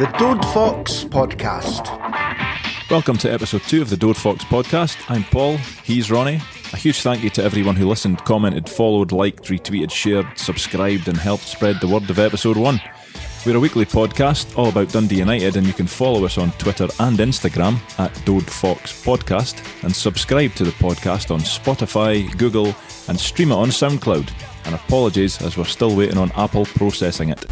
The Dode Fox Podcast. Welcome to episode two of the Dode Fox podcast. I'm Paul, he's Ronny. A huge thank you to everyone who listened, commented, followed, liked, retweeted, shared, subscribed, and helped spread the word of episode one. We're a weekly podcast all about Dundee United, and you can follow us on Twitter and Instagram at Dode Fox Podcast, and subscribe to the podcast on Spotify, Google, and stream it on SoundCloud. And apologies as we're still waiting on Apple processing it.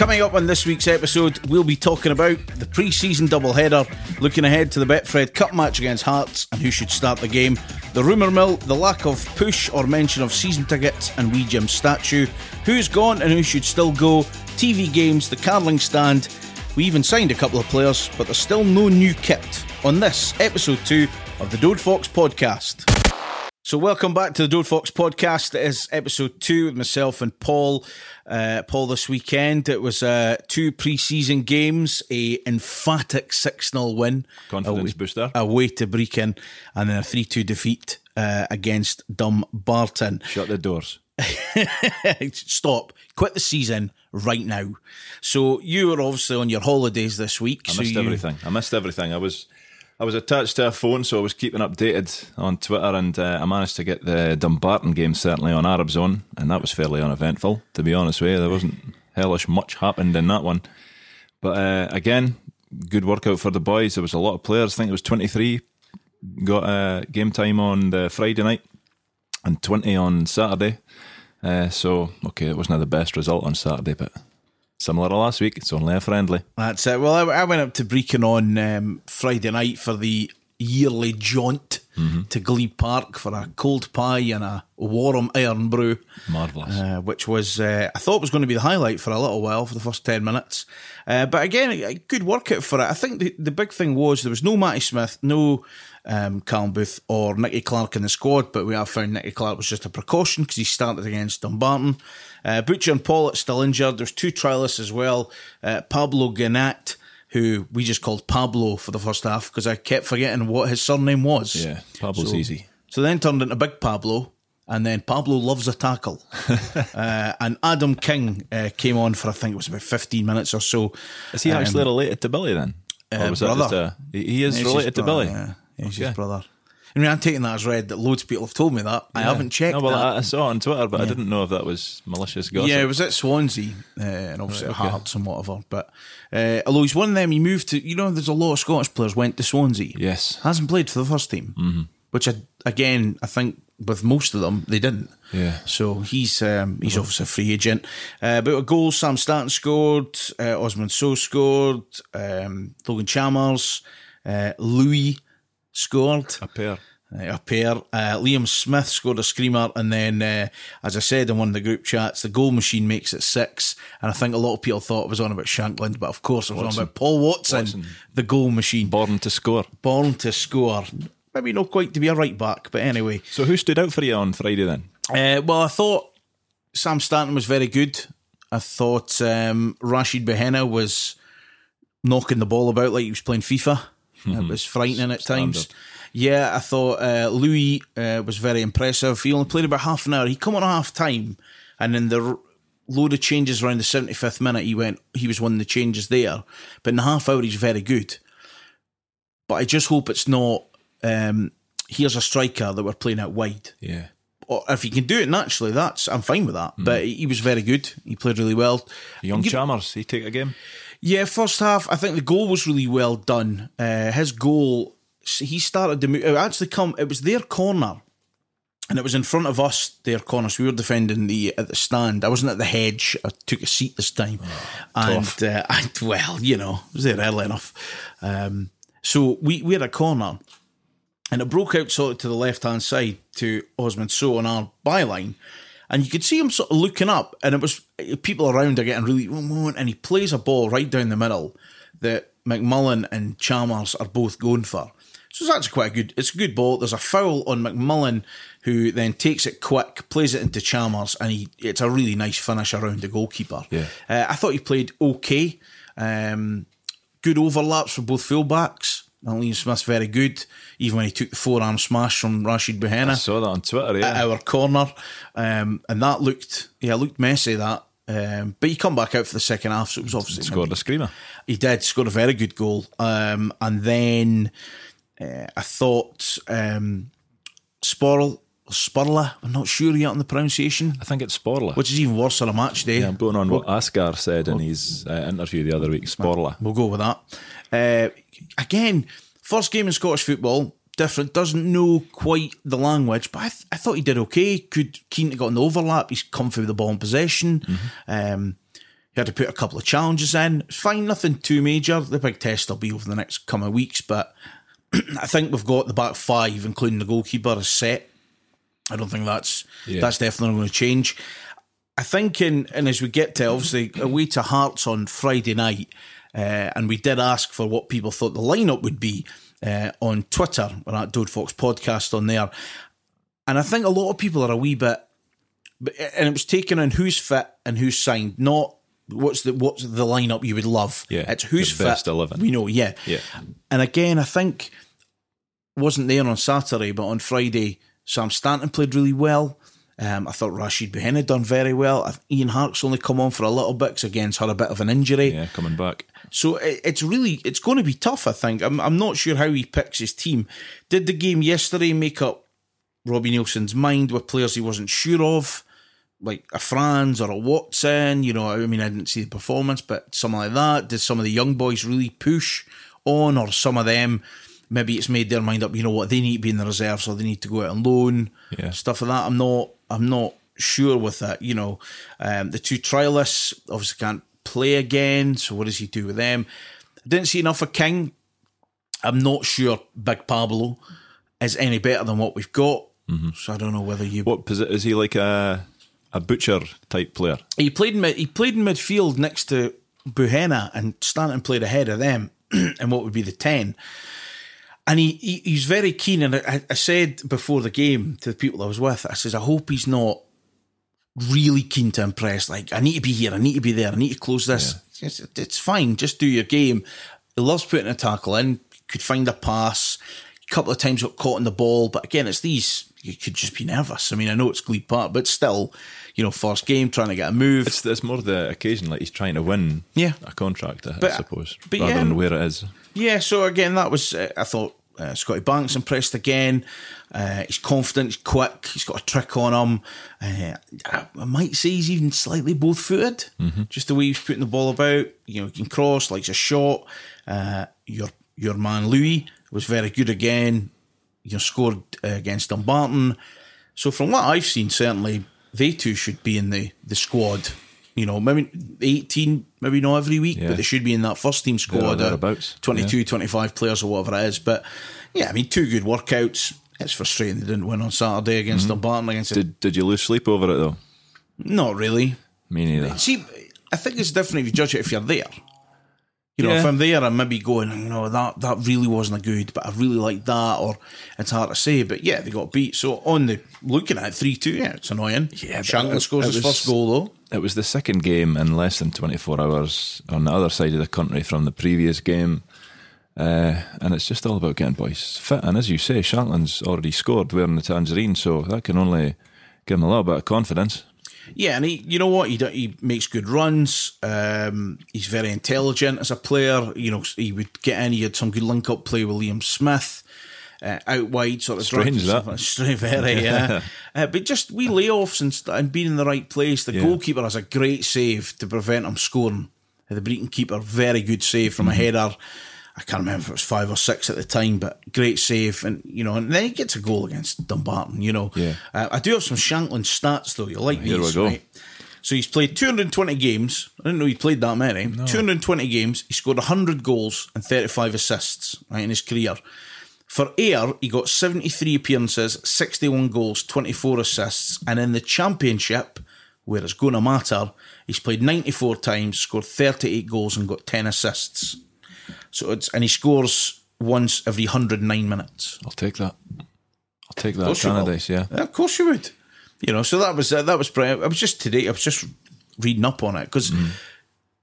Coming up on this week's episode, we'll be talking about the pre season doubleheader, looking ahead to the Betfred Cup match against Hearts and who should start the game, the rumour mill, the lack of push or mention of season tickets and Wee Jim statue, who's gone and who should still go, TV games, the carling stand. We even signed a couple of players, but there's still no new kit on this episode 2 of the Dode Fox podcast. So, welcome back to the Dode Fox podcast. It is episode two with myself and Paul. Uh, Paul, this weekend it was uh, two pre-season games, a emphatic six 0 win, Confidence away, booster. away to Brechin, and then a three two defeat uh, against Dumbarton. Shut the doors. Stop! Quit the season right now. So you were obviously on your holidays this week. I so missed you, everything. I missed everything. I was I was attached to a phone, so I was keeping updated on Twitter, and uh, I managed to get the Dumbarton game certainly on Arab Zone, and that was fairly uneventful, to be honest with you. There wasn't hellish much happened in that one. But uh, again, good workout for the boys. There was a lot of players. I think it was 23 got uh, game time on the Friday night and 20 on Saturday. Uh, so, okay, it wasn't the best result on Saturday, but similar to last week, it's only a friendly. That's it. Well, I, I went up to Brechin on um, Friday night for the yearly jaunt to Glebe Park for a cold pie and a warm Irn-Bru, Marvellous. uh, which was uh, I thought was going to be the highlight for a little while for the first ten minutes. Uh, but again, good workout for it. I think the, the big thing was there was no Matty Smith, no um, Callum Booth or Nicky Clark in the squad, but we have found Nicky Clark was just a precaution because he started against Dumbarton. Uh, Butcher and Pawlett still injured. There's two trialists as well. Uh, Pablo Ganet, who we just called Pablo for the first half because I kept forgetting what his surname was. Yeah, Pablo's So- easy. So then turned into Big Pablo, and then Pablo loves a tackle. uh, and Adam King uh, came on for I think it was about 15 minutes or so. Is he actually related to Billy then? uh, brother. a- he is related to Billy. Yeah, he's Okay. his brother. I mean, I'm taking that as read that loads of people have told me that. I haven't checked No, well. I, I saw it on Twitter, but I didn't know if that was malicious gossip. Yeah, it was at Swansea uh, and obviously Right, at okay. Hearts and whatever. But uh, although he's one of them, he moved to. You know, there's a lot of Scottish players went to Swansea. Yes. hasn't played for the first team. Mm-hmm. Which I, again, I think with most of them they didn't. Yeah. So he's um, he's obviously a free agent. Uh, but a goal, Sam Stanton scored. Uh, Osman Sow scored. Um, Logan Chalmers, uh, Louis scored A pair. uh, a pair. Uh, Liam Smith scored a screamer, and then, uh, as I said in one of the group chats, the goal machine makes it six. And I think a lot of people thought it was on about Shankland, but of course it was Watson. on about Paul Watson, Watson. the goal machine, Born to score. born to score. Maybe not quite to be a right back, but anyway. So who stood out for you on Friday then? Uh, well, I thought Sam Stanton was very good. I thought um, Rashid Behenna was knocking the ball about like he was playing FIFA. It was frightening at times. Standard. Yeah, I thought uh, Louis uh, was very impressive. He only played about half an hour. He come on half time, and in the r- load of changes around the seventy fifth minute, he went. He was one of the changes there, but in the half hour, he's very good. But I just hope it's not. Um, here's a striker that we're playing out wide Yeah. or if he can do it naturally, that's I'm fine with that. But he was very good. He played really well. Young You- Chalmers, he take a game? Yeah, first half, I think the goal was really well done. Uh, his goal, he started to move. It actually come. It was their corner, and it was in front of us. Their corner. So we were defending the at the stand. I wasn't at the hedge. I took a seat this time, and uh, I, well, you know, I was there early enough. Um, so we we had a corner, and it broke out sort of to the left hand side to Osman Sow on our byline. And you could see him sort of looking up, and it was people around are getting really, "Oh, and he plays a ball right down the middle that McMullan and Chalmers are both going for. So it's actually quite a good. It's a good ball. There's a foul on McMullan, who then takes it quick, plays it into Chalmers, and he. It's a really nice finish around the goalkeeper. Yeah. uh, I thought he played okay. Um, good overlaps for both fullbacks. And Liam Smith's very good, even when he took the forearm smash from Rashid Behenna I saw that on Twitter, yeah. at our corner, um, and that looked yeah looked messy that. Um, but he come back out for the second half, so it was obviously Scored a screamer. he did scored a very good goal. Um, and then uh, I thought um, Sporl, Spurla, I'm not sure yet on the pronunciation, I think it's Sporla. which is even worse on a match day. yeah, I'm going on what Asgar said in his uh, interview the other week. Sporla. We'll go with that. Uh, again, first game in Scottish football, different. Doesn't know quite the language, but I, th- I thought he did okay. Could keen to got an overlap. He's comfy with the ball in possession. Um, he had to put a couple of challenges in. It's fine, nothing too major. The big test will be over the next coming of weeks, but I think we've got the back five, including the goalkeeper, is set. I don't think that's Yeah. that's definitely going to change. I think, in, and as we get to obviously away to Hearts on Friday night, uh, and we did ask for what people thought the lineup would be uh, on Twitter, or at Dode Fox podcast on there, and I think a lot of people are a wee bit, and it was taken on who's fit and who's signed, not what's the what's the lineup you would love. Yeah, it's who's fit. 11. We know, yeah, Yeah. and again, I think wasn't there on Saturday, but on Friday, Sam Stanton played really well. Um, I thought Rashid Buhena done very well. I- Ian Hark's only come on for a little bit 'cause again, he's had a bit of an injury. Yeah, coming back. So it, it's really it's going to be tough. I think. I'm I'm not sure how he picks his team. Did the game yesterday make up Robbie Neilson's mind with players he wasn't sure of, like a Frans or a Watson? You know, I mean, I didn't see the performance, but something like that. Did some of the young boys really push on, or some of them? Maybe it's made their mind up. You know what? They need to be in the reserves, or they need to go out on loan. Yeah. Stuff like that. I'm not. I'm not sure with that. You know, um, the two trialists obviously can't play again. So what does he do with them? I didn't see enough of King. I'm not sure Big Pablo is any better than what we've got. Mm-hmm. So I don't know whether you. What posi- is he like a a butcher type player? He played in mid, he played in midfield next to Buhena and Stanton played ahead of them, and what would be the ten. And he, he he's very keen. And I, I said before the game to the people I was with, I says, I hope he's not really keen to impress. Like, I need to be here, I need to be there, I need to close this. It's, it's fine, just do your game. He loves putting a tackle in, could find a pass. A couple of times got caught in the ball, but again, it's these. You could just be nervous. I mean, I know it's Glebe Park, but still, you know, first game, trying to get a move. It's, it's more the occasion, like he's trying to win Yeah. a contract, I, But- suppose, but rather yeah. than where it is. Yeah, so again, that was uh, I thought uh, Scotty Banks impressed again. Uh, he's confident, he's quick, he's got a trick on him. Uh, I, I might say he's even slightly both footed, just the way he's putting the ball about. You know, he can cross, likes a shot. Uh, your your man Louis was very good again. You know, scored uh, against Dumbarton. So from what I've seen, certainly they two should be in the the squad. You know, maybe 18, maybe not every week, Yeah. but they should be in that first team squad. Uh, thereabouts, 22, 25 players or whatever it is. But yeah, I mean, two good workouts. It's frustrating they didn't win on Saturday against Dumbarton. Against Mm-hmm. Did Did you lose sleep over it though? Not really. Me neither. See, I think it's different if you judge it if you're there. You know, Yeah. if I'm there, I'm maybe going, you know, that that really wasn't a good, but I really like that, or it's hard to say. But yeah, they got beat. So on the looking at three two, yeah, it's annoying. Yeah, it- scores his was- first goal though. It was the second game in less than 24 hours on the other side of the country from the previous game. Uh, and it's just all about getting boys fit. And as you say, Shankland's already scored wearing the tangerine, so that can only give him a little bit of confidence. Yeah, and he, you know what, he he makes good runs. Um, he's very intelligent as a player. You know, he would get in. He had some good link up play with Liam Smith. Uh, out wide, sort of Strange, that. Strange, very, yeah. uh, but just wee layoffs and, and being in the right place. The Yeah. goalkeeper has a great save to prevent him scoring. The Brechin keeper, very good save from a Mm-hmm. header. I can't remember if it was five or six at the time, but great save. And you know, and then he gets a goal against Dumbarton. You know, Yeah. uh, I do have some Shankland stats though. You like Here we these, go. right? So he's played 220 games. I didn't know he played that many. 220 games. He scored 100 goals and 35 assists right in his career. For Ayr, he got 73 appearances, 61 goals, 24 assists, and in the championship, where it's going to matter, he's played 94 times, scored 38 goals, and got 10 assists. So it's and he scores once every 109 minutes. I'll take that. I'll take that. course you will. Yeah. Yeah, of course you would. You know, so that was uh, that was pretty. I was just today. I was just reading up on it because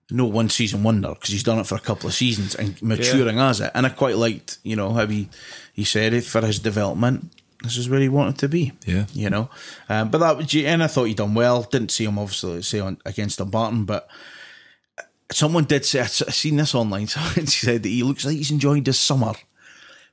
no one season wonder because he's done it for a couple of seasons and maturing as it. And I quite liked, you know, how he he said it for his development. this is where he wanted to be. Yeah. you know. Um, but that was, and I thought he'd done well. Didn't see him obviously say on against Dumbarton, but someone did say I've seen this online. Someone said that he looks like he's enjoyed his summer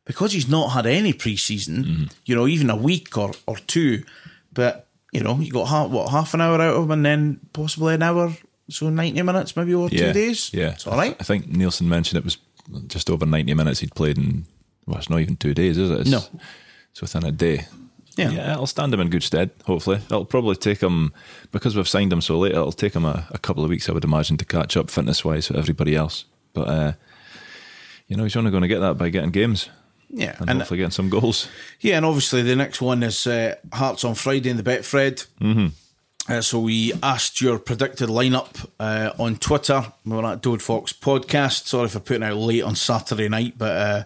because he's not had any preseason. Mm-hmm. You know, even a week or or two, but you know, you got half, what half an hour out of him, and then possibly an hour. So ninety minutes, maybe over Yeah. two days. Yeah. it's all right. I think Neilson mentioned it was just over 90 minutes he'd played in, well, it's not even two days, is it? It's, No. It's within a day. Yeah. Yeah, it'll stand him in good stead, hopefully. It'll probably take him, because we've signed him so late, it'll take him a, a couple of weeks, I would imagine, to catch up fitness wise with everybody else. But, uh, you know, he's only going to get that by getting games Yeah, and, and hopefully getting some goals. Yeah, and obviously the next one is uh, Hearts on Friday in the Betfred. Mm-hmm. Uh, so we asked your predicted lineup uh, on Twitter. We were at Dode Fox podcast. Sorry for putting out late on Saturday night, but uh,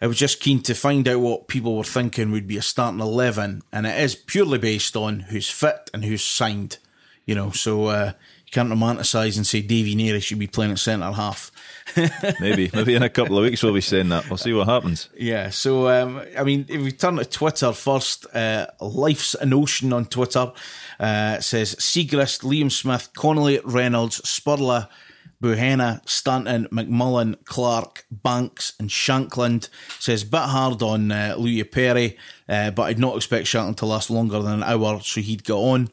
I was just keen to find out what people were thinking would be a starting eleven, and it is purely based on who's fit and who's signed. You know, so uh, you can't romanticise and say Davy Neary should be playing at centre half. Maybe, maybe in a couple of weeks we'll be saying that. We'll see what happens. Yeah, so um, I mean, if we turn to Twitter first, uh, Life's an Ocean on Twitter uh, says Siegrist, Liam Smith, Connolly, Reynolds, Spurla, Buhena, Stanton, McMullan, Clark, Banks, and Shankland. Says bit hard on uh, Louis Appere, uh, but I'd not expect Shankland to last longer than an hour, so he'd get on.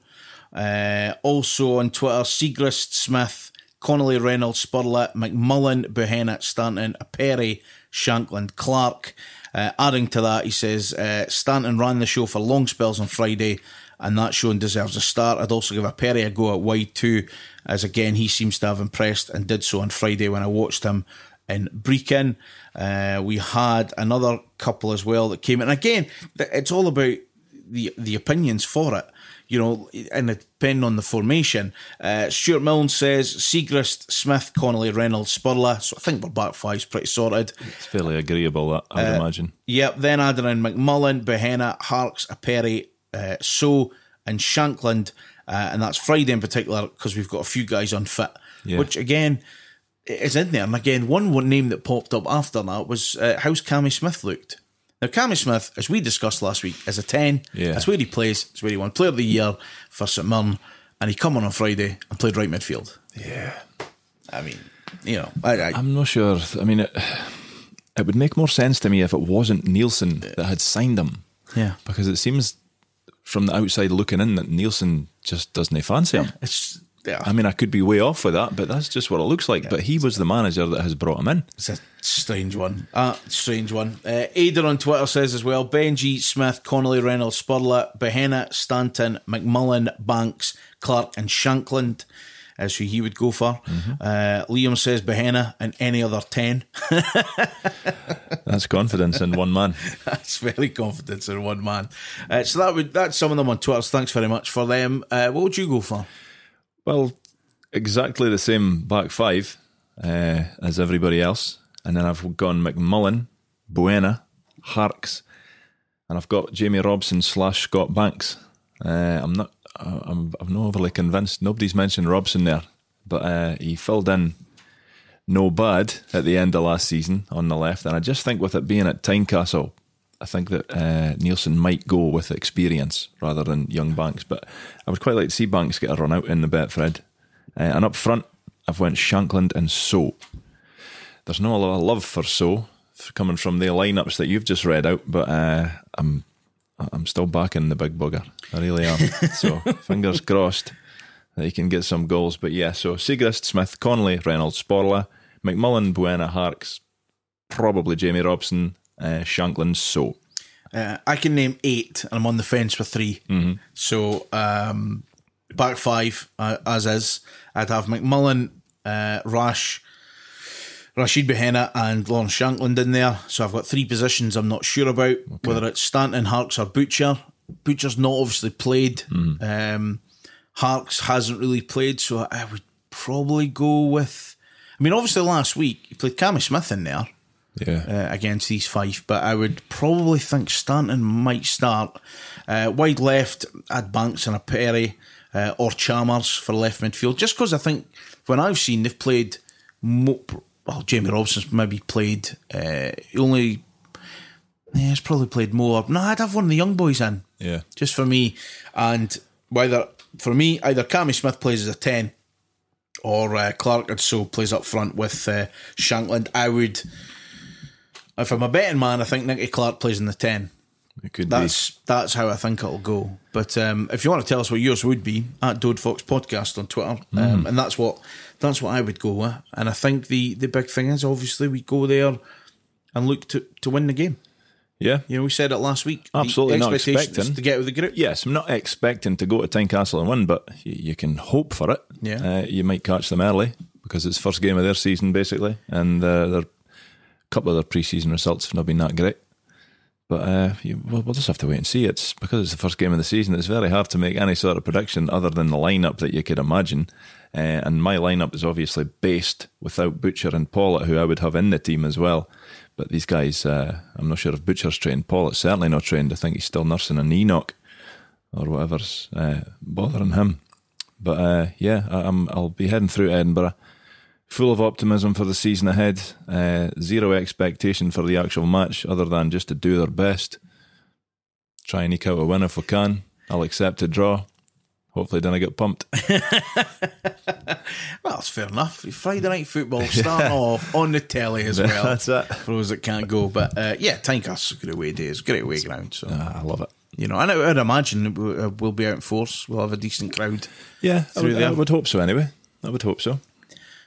Uh, also on Twitter, Siegrist, Smith, Connolly, Reynolds, Spurla, McMullan, Buhena, Stanton, Appere, Shankland, Clark. Uh, adding to that, he says uh, Stanton ran the show for long spells on Friday, and that show deserves a start. I'd also give Appere a go at wide too, as again he seems to have impressed and did so on Friday when I watched him in Brechin. Uh, we had another couple as well that came in. And again, it's all about the the opinions for it. You know, and it depending on the formation. Uh, Stuart Milne says Siegrist, Smith, Connolly, Reynolds, Spurla. So I think we're back five's pretty sorted. It's fairly agreeable, that, I would imagine. Yep. Then adding in McMullan, Behenna, Harkes, a Perry, uh, Sow, and Shankland, uh, and that's Friday in particular because we've got a few guys unfit. Yeah. Which again is in there. And again, one, one name that popped up after that was uh, how's Cammy Smith looked. Now, Cammy Smith, as we discussed last week, is a 10. Yeah. That's where he plays. It's where he won Player of the Year for St Mirren. And he come on on Friday and played right midfield. Yeah. I mean, you know, I, I'm not sure. I mean, it, it would make more sense to me if it wasn't Neilson that had signed him. yeah. Because it seems from the outside looking in that Neilson just doesn't fancy him. It's, yeah. I mean, I could be way off with that, but that's just what it looks like. but he was the manager that has brought him in. It's a strange one. Ah, strange one. Uh, on Twitter says as well Benji, Smith, Connolly, Reynolds, Spurla, Behenna, Stanton, McMullan, Banks, Clark, and Shankland is who he would go for. Uh, Liam says Behenna and any other 10. That's confidence in one man. That's very confidence in one man. Uh, so that would that's some of them on Twitter. Thanks very much for them. Uh, what would you go for? Well, exactly the same back five uh, as everybody else. And then I've gone McMullan, Buena, Harkes, and I've got Jamie Robson slash Scott Banks. Uh, I'm not. I'm. I'm not overly convinced. Nobody's mentioned Robson there, but uh, he filled in no bad at the end of last season on the left, and I just think with it being at Tynecastle, I think that uh, Neilson might go with experience rather than young Banks. But I would quite like to see Banks get a run out in the Betfred. Uh, and up front, I've went Shankland and Sow. There's not a lot of love for Sow coming from the lineups that you've just read out, but uh, I'm I'm still backing the big bugger. I really am. so fingers crossed that he can get some goals. But yeah, so Siegrist, Smith, Connolly, Reynolds, Sporla, McMullan, Buena, Harkes, probably Jamie Robson, uh, Shankland, Sow. Uh, I can name eight, and I'm on the fence with 3 So um, back five uh, as is. I'd have McMullen, uh, Rash, Rashid Behenna, and Lawrence Shankland in there. So I've got three positions I'm not sure about whether it's Stanton, Harkes, or Butcher. Butcher's not obviously played. Um, Harkes hasn't really played, so I would probably go with. I mean, obviously last week he played Cammy Smith in there Yeah. uh, against these five, but I would probably think Stanton might start. Uh, wide left, add Banks and Appere uh, or Chalmers for left midfield, just because I think when I've seen they've played. Mo- well, Jamie Robson's maybe played. Uh, only Yeah, he's probably played more. No, I'd have one of the young boys in. Yeah. just for me. And whether for me, either Cammy Smith plays as a ten, or uh, Clark and Sow plays up front with uh, Shankland. I would, if I'm a betting man, I think Nicky Clark plays in the ten. It could That's that's how I think it'll go. But um, if you want to tell us what yours would be, at Dode Fox Podcast on Twitter, um, and that's what that's what I would go with. And I think the the big thing is obviously we go there and look to to win the game. Yeah. You know, we said it last week. Absolutely the not expecting. to get with the group. Yes, I'm not expecting to go to Tynecastle and win, but you, you can hope for it. Yeah. Uh, you might catch them early because it's first game of their season, basically, and uh, their, a couple of their pre-season results have not been that great. But uh, you, we'll, we'll just have to wait and see. It's because it's the first game of the season. It's very hard to make any sort of prediction other than the lineup that you could imagine. Uh, and my lineup is obviously based without Butcher and Pawlett, who I would have in the team as well. But these guys, uh, I'm not sure if Butcher's trained. Pawlett's certainly not trained. I think he's still nursing a knee knock or whatever's uh, bothering him. But uh, yeah, I, I'm, I'll be heading through Edinburgh, full of optimism for the season ahead. Uh, zero expectation for the actual match, other than just to do their best. Try and eke out a win if we can. I'll accept a draw. Hopefully, then I get pumped. Well, it's fair enough. Friday night football starting off on the telly as well. That's it. For those that can't go, but uh, yeah, Tynecastle's a great away day. It's a great away ground. So Ah, I love it. you know, and I, I'd imagine we'll, uh, be out in force. We'll have a decent crowd. Yeah, I would, I would hope so. Anyway, I would hope so.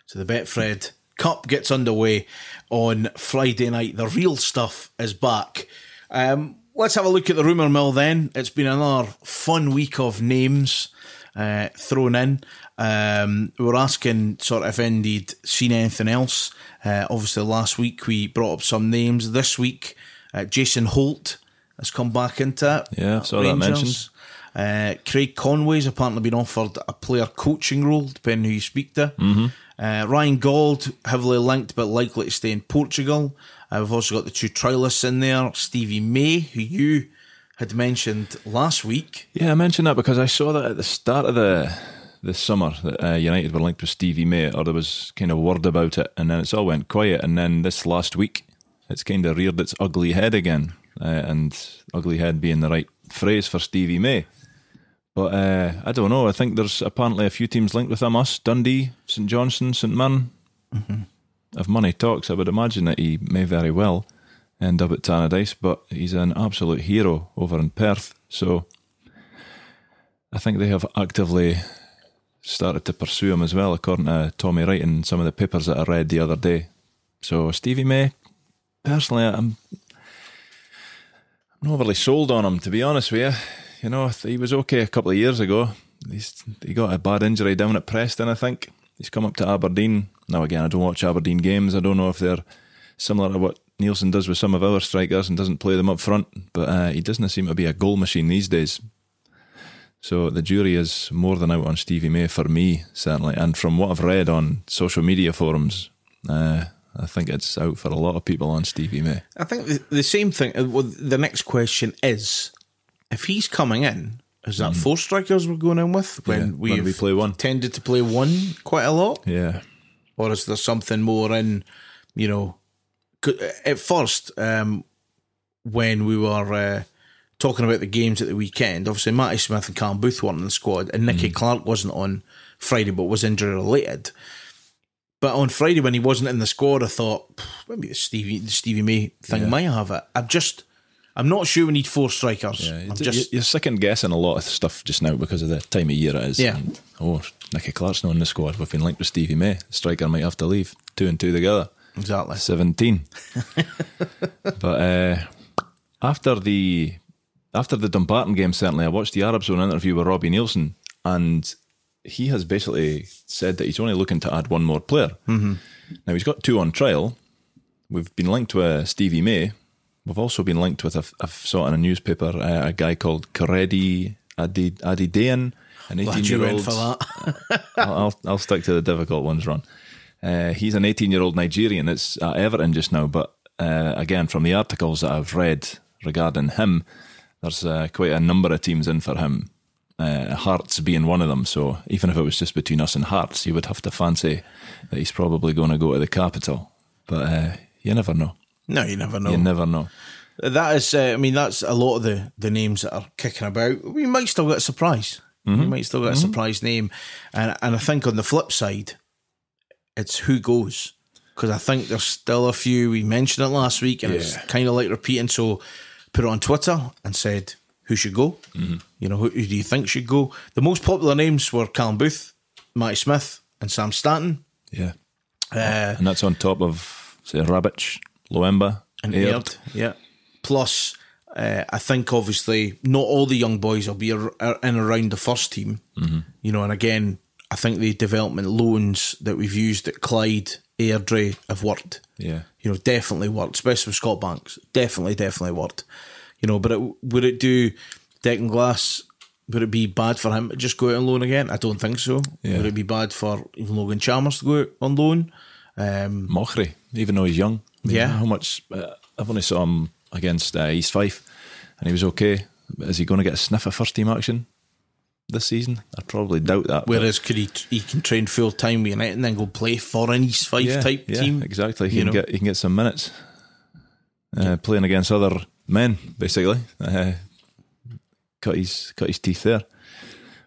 So the Betfred Cup gets underway on Friday night. The real stuff is back. Um, let's have a look at the rumour mill then. It's been another fun week of names uh, thrown in. Um, we were asking sort of if indeed seen anything else. Uh, obviously, last week we brought up some names. This week, uh, Jason Holt has come back into it. Yeah, saw that mentioned. Uh, Craig Conway's apparently been offered a player coaching role, depending who you speak to. Mm-hmm. Uh, Ryan Gauld, heavily linked but likely to stay in Portugal. Uh, we've also got the two trialists in there Stevie May, who you had mentioned last week. Yeah, I mentioned that because I saw that at the start of the this summer that uh, United were linked with Stevie May, or there was kind of word about it, and then it's all went quiet. And then this last week, it's kind of reared its ugly head again, uh, and ugly head being the right phrase for Stevie May. But uh, I don't know. I think there's apparently a few teams linked with him: us, Dundee, St Johnstone, St Mirren. If money talks, I would imagine that he may very well end up at Tannadice, but he's an absolute hero over in Perth. So I think they have actively started to pursue him as well, according to Tommy Wright in some of the papers that I read the other day. So Stevie May, personally, I'm I'm not overly sold on him, to be honest with you. You know, he was okay a couple of years ago. He's, he got a bad injury down at Preston, I think. He's come up to Aberdeen. Now, again, I don't watch Aberdeen games. I don't know if they're similar to what Neilson does with some of our strikers and doesn't play them up front. But uh, he doesn't seem to be a goal machine these days. So the jury is more than out on Stevie May for me, certainly. And from what I've read on social media forums, uh, I think it's out for a lot of people on Stevie May. I think the, the same thing. uh, Well, the next question is if he's coming in, is that four strikers we're going in with when. Yeah, we play one. tended to play one quite a lot? Yeah. or is there something more in you know at first um when we were uh, talking about the games at the weekend obviously Matty Smith and Cam Booth weren't in the squad and Nicky Clark wasn't on Friday but was injury related but on Friday when he wasn't in the squad I thought maybe the Stevie the Stevie May thing might have it I'm just I'm not sure we need four strikers Yeah, I'm just you're second guessing a lot of stuff just now because of the time of year it is. Yeah. And, oh, Nicky Clark's not in the squad. We've been linked with Stevie May. Striker might have to leave. Two and two together. Exactly 17. but uh, after the after the Dumbarton game, certainly, I watched the Arab Zone interview with Robbie Neilson, and he has basically said that he's only looking to add one more player. Mm-hmm. Now, he's got two on trial. We've been linked with Stevie May. We've also been linked with, a, I saw in a newspaper, uh, a guy called Karedi Adi, Adidayan, an 18 glad you year old. for that I'll, I'll, I'll stick to the difficult ones, Ron. Uh, he's an 18 year old Nigerian that's at Everton just now, but uh, again, from the articles that I've read regarding him, there's uh, quite a number of teams in for him. Uh, Hearts being one of them, so even if it was just between us and Hearts, you would have to fancy that he's probably going to go to the capital. But uh, you never know. no you never know You never know. that is. Uh, I mean, that's a lot of the the names that are kicking about. We might still get a surprise. We might still get a surprise name, and and I think on the flip side, it's who goes because I think there's still a few. We mentioned it last week, and it's kind of like repeating. So, put it on Twitter and said who should go. You know, who, who do you think should go? The most popular names were Callum Booth, Matty Smith, and Sam Stanton. Yeah. Uh, And that's on top of, say, Rabic, Loemba, and Aird. Yeah. Plus, uh, I think obviously not all the young boys will be in around the first team. Mm-hmm. You know, and again, I think the development loans that we've used at Clyde, Airdrie have worked. Yeah. You know, definitely worked, especially with Scott Banks. Definitely, definitely worked. You know, but it, would it do Declan Glass? Would it be bad for him to just go out on loan again? I don't think so. Yeah. Would it be bad for even Logan Chalmers to go out on loan? Um, even though he's young. Yeah. How much? Uh, I've only saw him against uh, East Fife, and he was okay. Is he going to get a sniff of first team action this season? I probably doubt that. Whereas could he he can train full time with United and then go play for an East Fife yeah, type yeah, team? exactly. He can know? get he can get some minutes uh, playing against other men, basically. Uh, cut his cut his teeth there.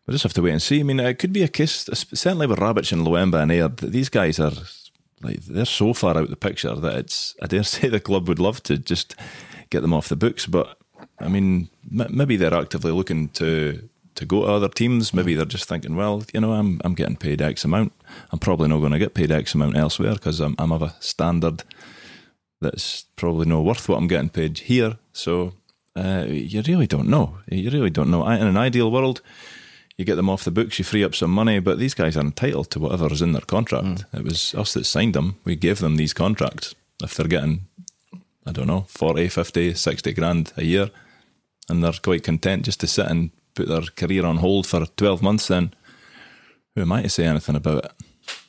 We'll just have to wait and see. I mean, it could be a case, certainly with Rabic and Loemba and Aird, these guys are like they're so far out the picture that it's I dare say the club would love to just get them off the books, but I mean, m- maybe they're actively looking to to go to other teams. Maybe they're just thinking, well, you know, I'm I'm getting paid X amount. I'm probably not going to get paid X amount elsewhere because I'm I'm of a standard that's probably not worth what I'm getting paid here. So uh, you really don't know. You really don't know. I- In an ideal world, you get them off the books, you free up some money, but these guys are entitled to whatever is in their contract. It was us that signed them. We gave them these contracts. If they're getting, I don't know, 40, 50, 60 grand a year, and they're quite content just to sit and put their career on hold for 12 months, then who am I to say anything about it?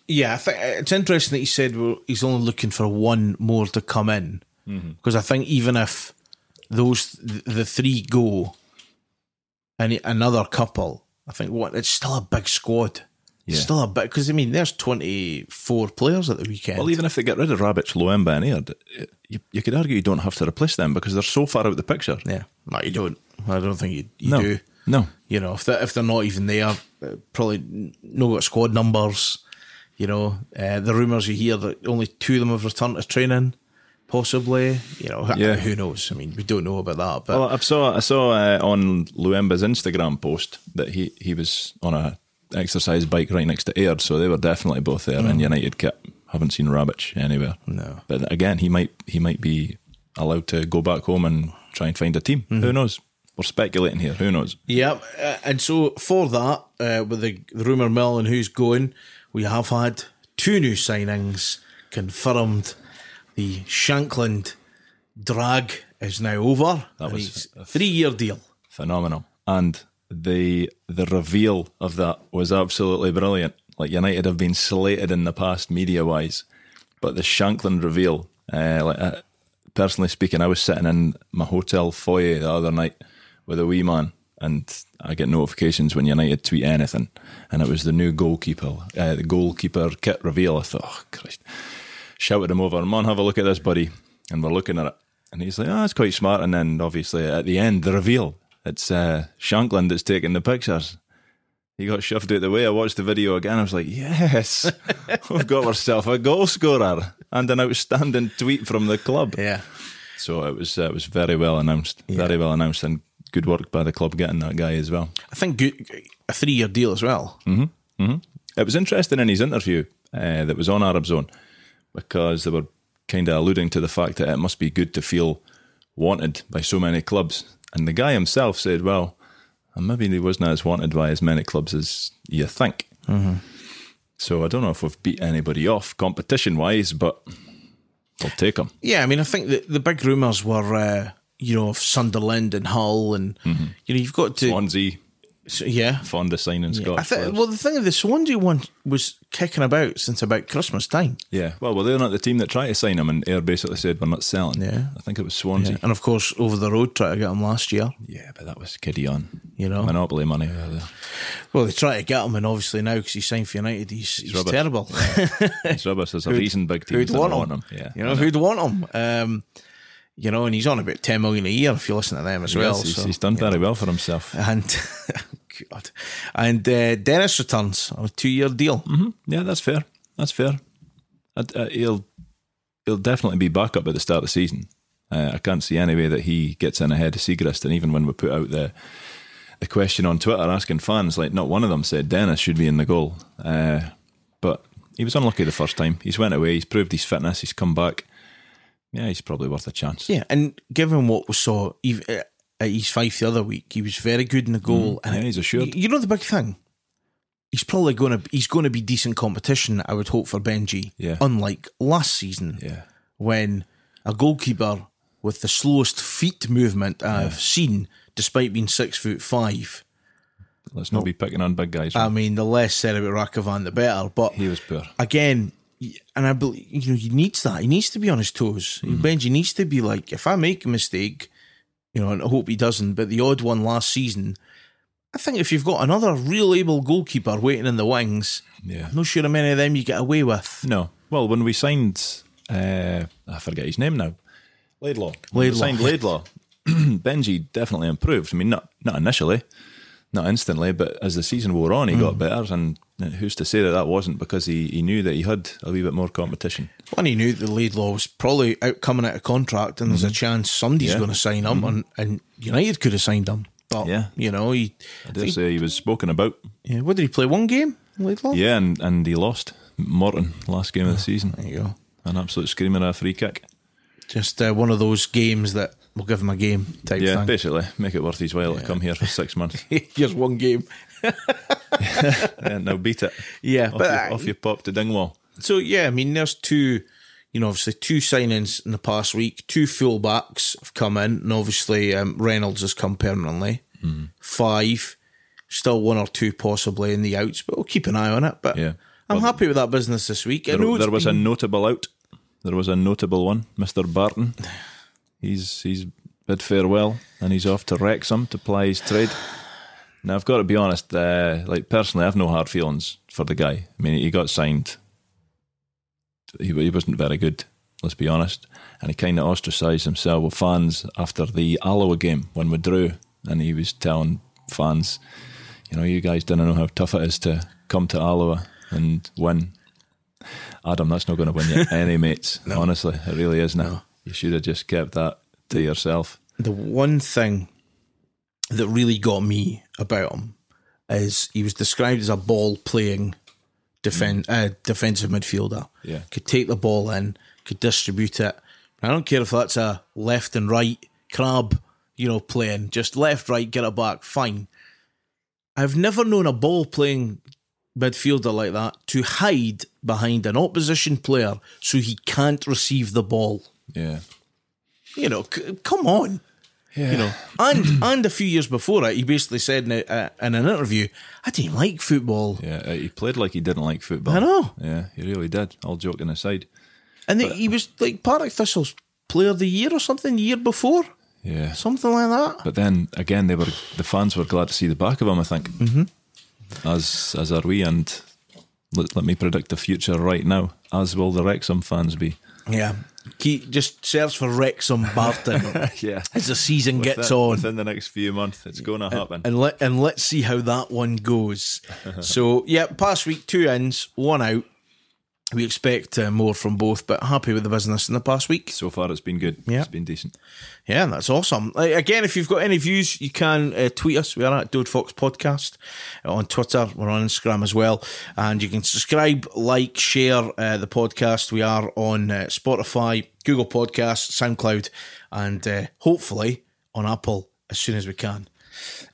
Yeah, I think it's interesting that he said he's only looking for one more to come in Mm-hmm. because I think even if those the three go and another couple, I think what it's still a big squad. It's still a big because I mean there's 24 players at the weekend. Well, even if they get rid of Rabic, Loemba, and Aird, you, you could argue you don't have to replace them because they're so far out of the picture. yeah, no, you don't. I don't think you, you no, do. No. You know, if they're, if they're not even there, uh, probably no got squad numbers. You know, uh, the rumours you hear that only two of them have returned to training, possibly. You know, Yeah. who knows? I mean, we don't know about that. But Well, I saw I saw uh, on Loemba's Instagram post that he, he was on a exercise bike right next to Aird, so they were definitely both there in United kit. Haven't seen Rabic anywhere. No. but again, he might he might be allowed to go back home and try and find a team. Who knows? We're speculating here. Who knows? yeah, uh, and so for that, uh, with the, the rumour mill and who's going, we have had two new signings confirmed. The Shankland drag is now over. That was a three year deal. Phenomenal. And the the reveal of that was absolutely brilliant. Like United have been slated in the past media wise, but the Shankland reveal, uh, like uh, personally speaking, I was sitting in my hotel foyer the other night with a wee man, and I get notifications when United tweet anything, and it was the new goalkeeper, uh, the goalkeeper kit reveal. I thought, oh Christ, shouted him over, "Man, have a look at this, buddy," and we're looking at it, and he's like, "Oh, it's quite smart." And then obviously at the end, the reveal, it's uh, Shankland that's taking the pictures. He got shoved out the way. I watched the video again. I was like, yes, we've got ourselves a goal scorer and an outstanding tweet from the club. Yeah. So it was uh, it was very well announced, very well announced, and good work by the club getting that guy as well. I think good, a three year deal as well. It was interesting in his interview uh, that was on Arab Zone because they were kind of alluding to the fact that it must be good to feel wanted by so many clubs. And the guy himself said, well, maybe he wasn't as wanted by as many clubs as you think. So I don't know if we've beat anybody off competition wise, but we'll take him. Yeah, I mean, I think the, the big rumours were, uh, you know, of Sunderland and Hull, and you know, you've got to, Swansea, so, yeah. fond of signing I Scottish think, players. well, the thing of the Swansea one was kicking about since about Christmas time, Yeah, well, well, they're not the team that tried to sign him, and Ayr basically said we're not selling. Yeah. I think it was Swansea. and of course, over the road tried to get him last year. Yeah, but that was kiddie on. You know, Monopoly money. there. well, they try to get him, and obviously now because he signed for United, he's, he's, rubbish. terrible. It's rubbish. There's a reason big teams who'd don't want, want him? him. Yeah, you know, who'd want him? Um, You know, and he's on about ten million a year if you listen to them as well. He's, so, he's done very know. well for himself. And God, and uh, Deniz returns on a two-year deal. Yeah, that's fair. That's fair. I'd- uh, he'll he'll definitely be back up at the start of the season. Uh, I can't see any way that he gets in ahead of Siegrist. And even when we put out the the question on Twitter asking fans, like not one of them said Deniz should be in the goal. Uh, but he was unlucky the first time. He's went away. He's proved his fitness. He's come back. Yeah, he's probably worth a chance. Yeah, and given what we saw uh, at his five the other week, he was very good in the goal. and yeah, he's assured. You know the big thing. He's probably going to he's going to be decent competition. I would hope for Benji. Yeah. Unlike last season, Yeah. when a goalkeeper with the slowest feet movement I've seen, despite being six foot five. Let's not be picking on big guys. I mean, the less said about Rakovan, the better. But he was poor. again, and I believe you know he needs that. He needs to be on his toes. Benji needs to be like, if I make a mistake, you know, and I hope he doesn't, but the odd one last season, I think if you've got another real able goalkeeper waiting in the wings, Yeah. I'm not sure how many of them you get away with. No. Well, when we signed, uh, I forget his name now, Laidlaw. Laidlaw. signed Laidlaw. Benji definitely improved. I mean, not not initially, not instantly, but as the season wore on, he got mm. better. And who's to say that that wasn't because he, he knew that he had a wee bit more competition. When he knew the Laidlaw was probably out coming out of contract, and there's a mm-hmm. chance somebody's Yeah. going to sign him, and, mm-hmm. and United could have signed him. But Yeah. you know, he, I dare say he was spoken about. yeah, what did he play? One game, Laidlaw. Yeah, and, and he lost Morton last game of the ah, season. There you go. An absolute screamer, of a free kick. Just uh, one of those games that we'll give him a game type Yeah, thing. basically, make it worth his while to come here for six months. Here's one game. yeah, now beat it. Yeah, Off, but you, uh, off you pop to Dingwall. so yeah, I mean, there's two, you know, obviously two signings in the past week. Two fullbacks have come in, and obviously um, Reynolds has come permanently. Mm-hmm. Five, still one or two possibly in the outs, but we'll keep an eye on it. But Yeah. I'm happy with that business this week. I There, there was a notable out. There was a notable one, Mr. Barton. He's he's bid farewell and he's off to Wrexham to ply his trade. Now I've got to be honest, uh, like personally, I've no hard feelings for the guy. I mean, he got signed. He, he wasn't very good, let's be honest, and he kind of ostracised himself with fans after the Alloa game when we drew, and he was telling fans, you know, you guys didn't know how tough it is to come to Alloa and win. Adam, that's not going to win you any mates. Honestly, it really is now. You should have just kept that to yourself. the one thing that really got me about him is he was described as a ball playing defen- uh, defensive midfielder. Yeah. Could take the ball in, could distribute it. I don't care if that's a left and right crab, you know, playing, just left, right, get it back, fine. I've never known a ball playing midfielder like that to hide behind an opposition player so he can't receive the ball. Yeah. You know, c- come on. Yeah. You know, and and a few years before it, he basically said in, a, in an interview, "I didn't like football." Yeah, uh, he played like he didn't like football. I know. Yeah, he really did. All joking aside. And he was like Partick Thistle's Player of the Year or something the year before, Yeah. something like that. But then again, they were the fans were glad to see the back of him. I think, mm-hmm. as as are we. And let, let me predict the future right now. As will the Wrexham fans be. Yeah, Keep, just search for Wrexham Barton Yeah. as the season gets on. within the next few months. It's going to happen. and let and let's see how that one goes. so yeah, past week two ins, one out. We expect uh, more from both, but happy with the business in the past week. so far, it's been good. Yeah. It's been decent. Yeah, that's awesome. Like, again, if you've got any views, you can uh, tweet us. We are at Dode Fox Podcast uh, on Twitter. We're on Instagram as well. And you can subscribe, like, share uh, the podcast. We are on uh, Spotify, Google Podcasts, SoundCloud, and uh, hopefully on Apple as soon as we can.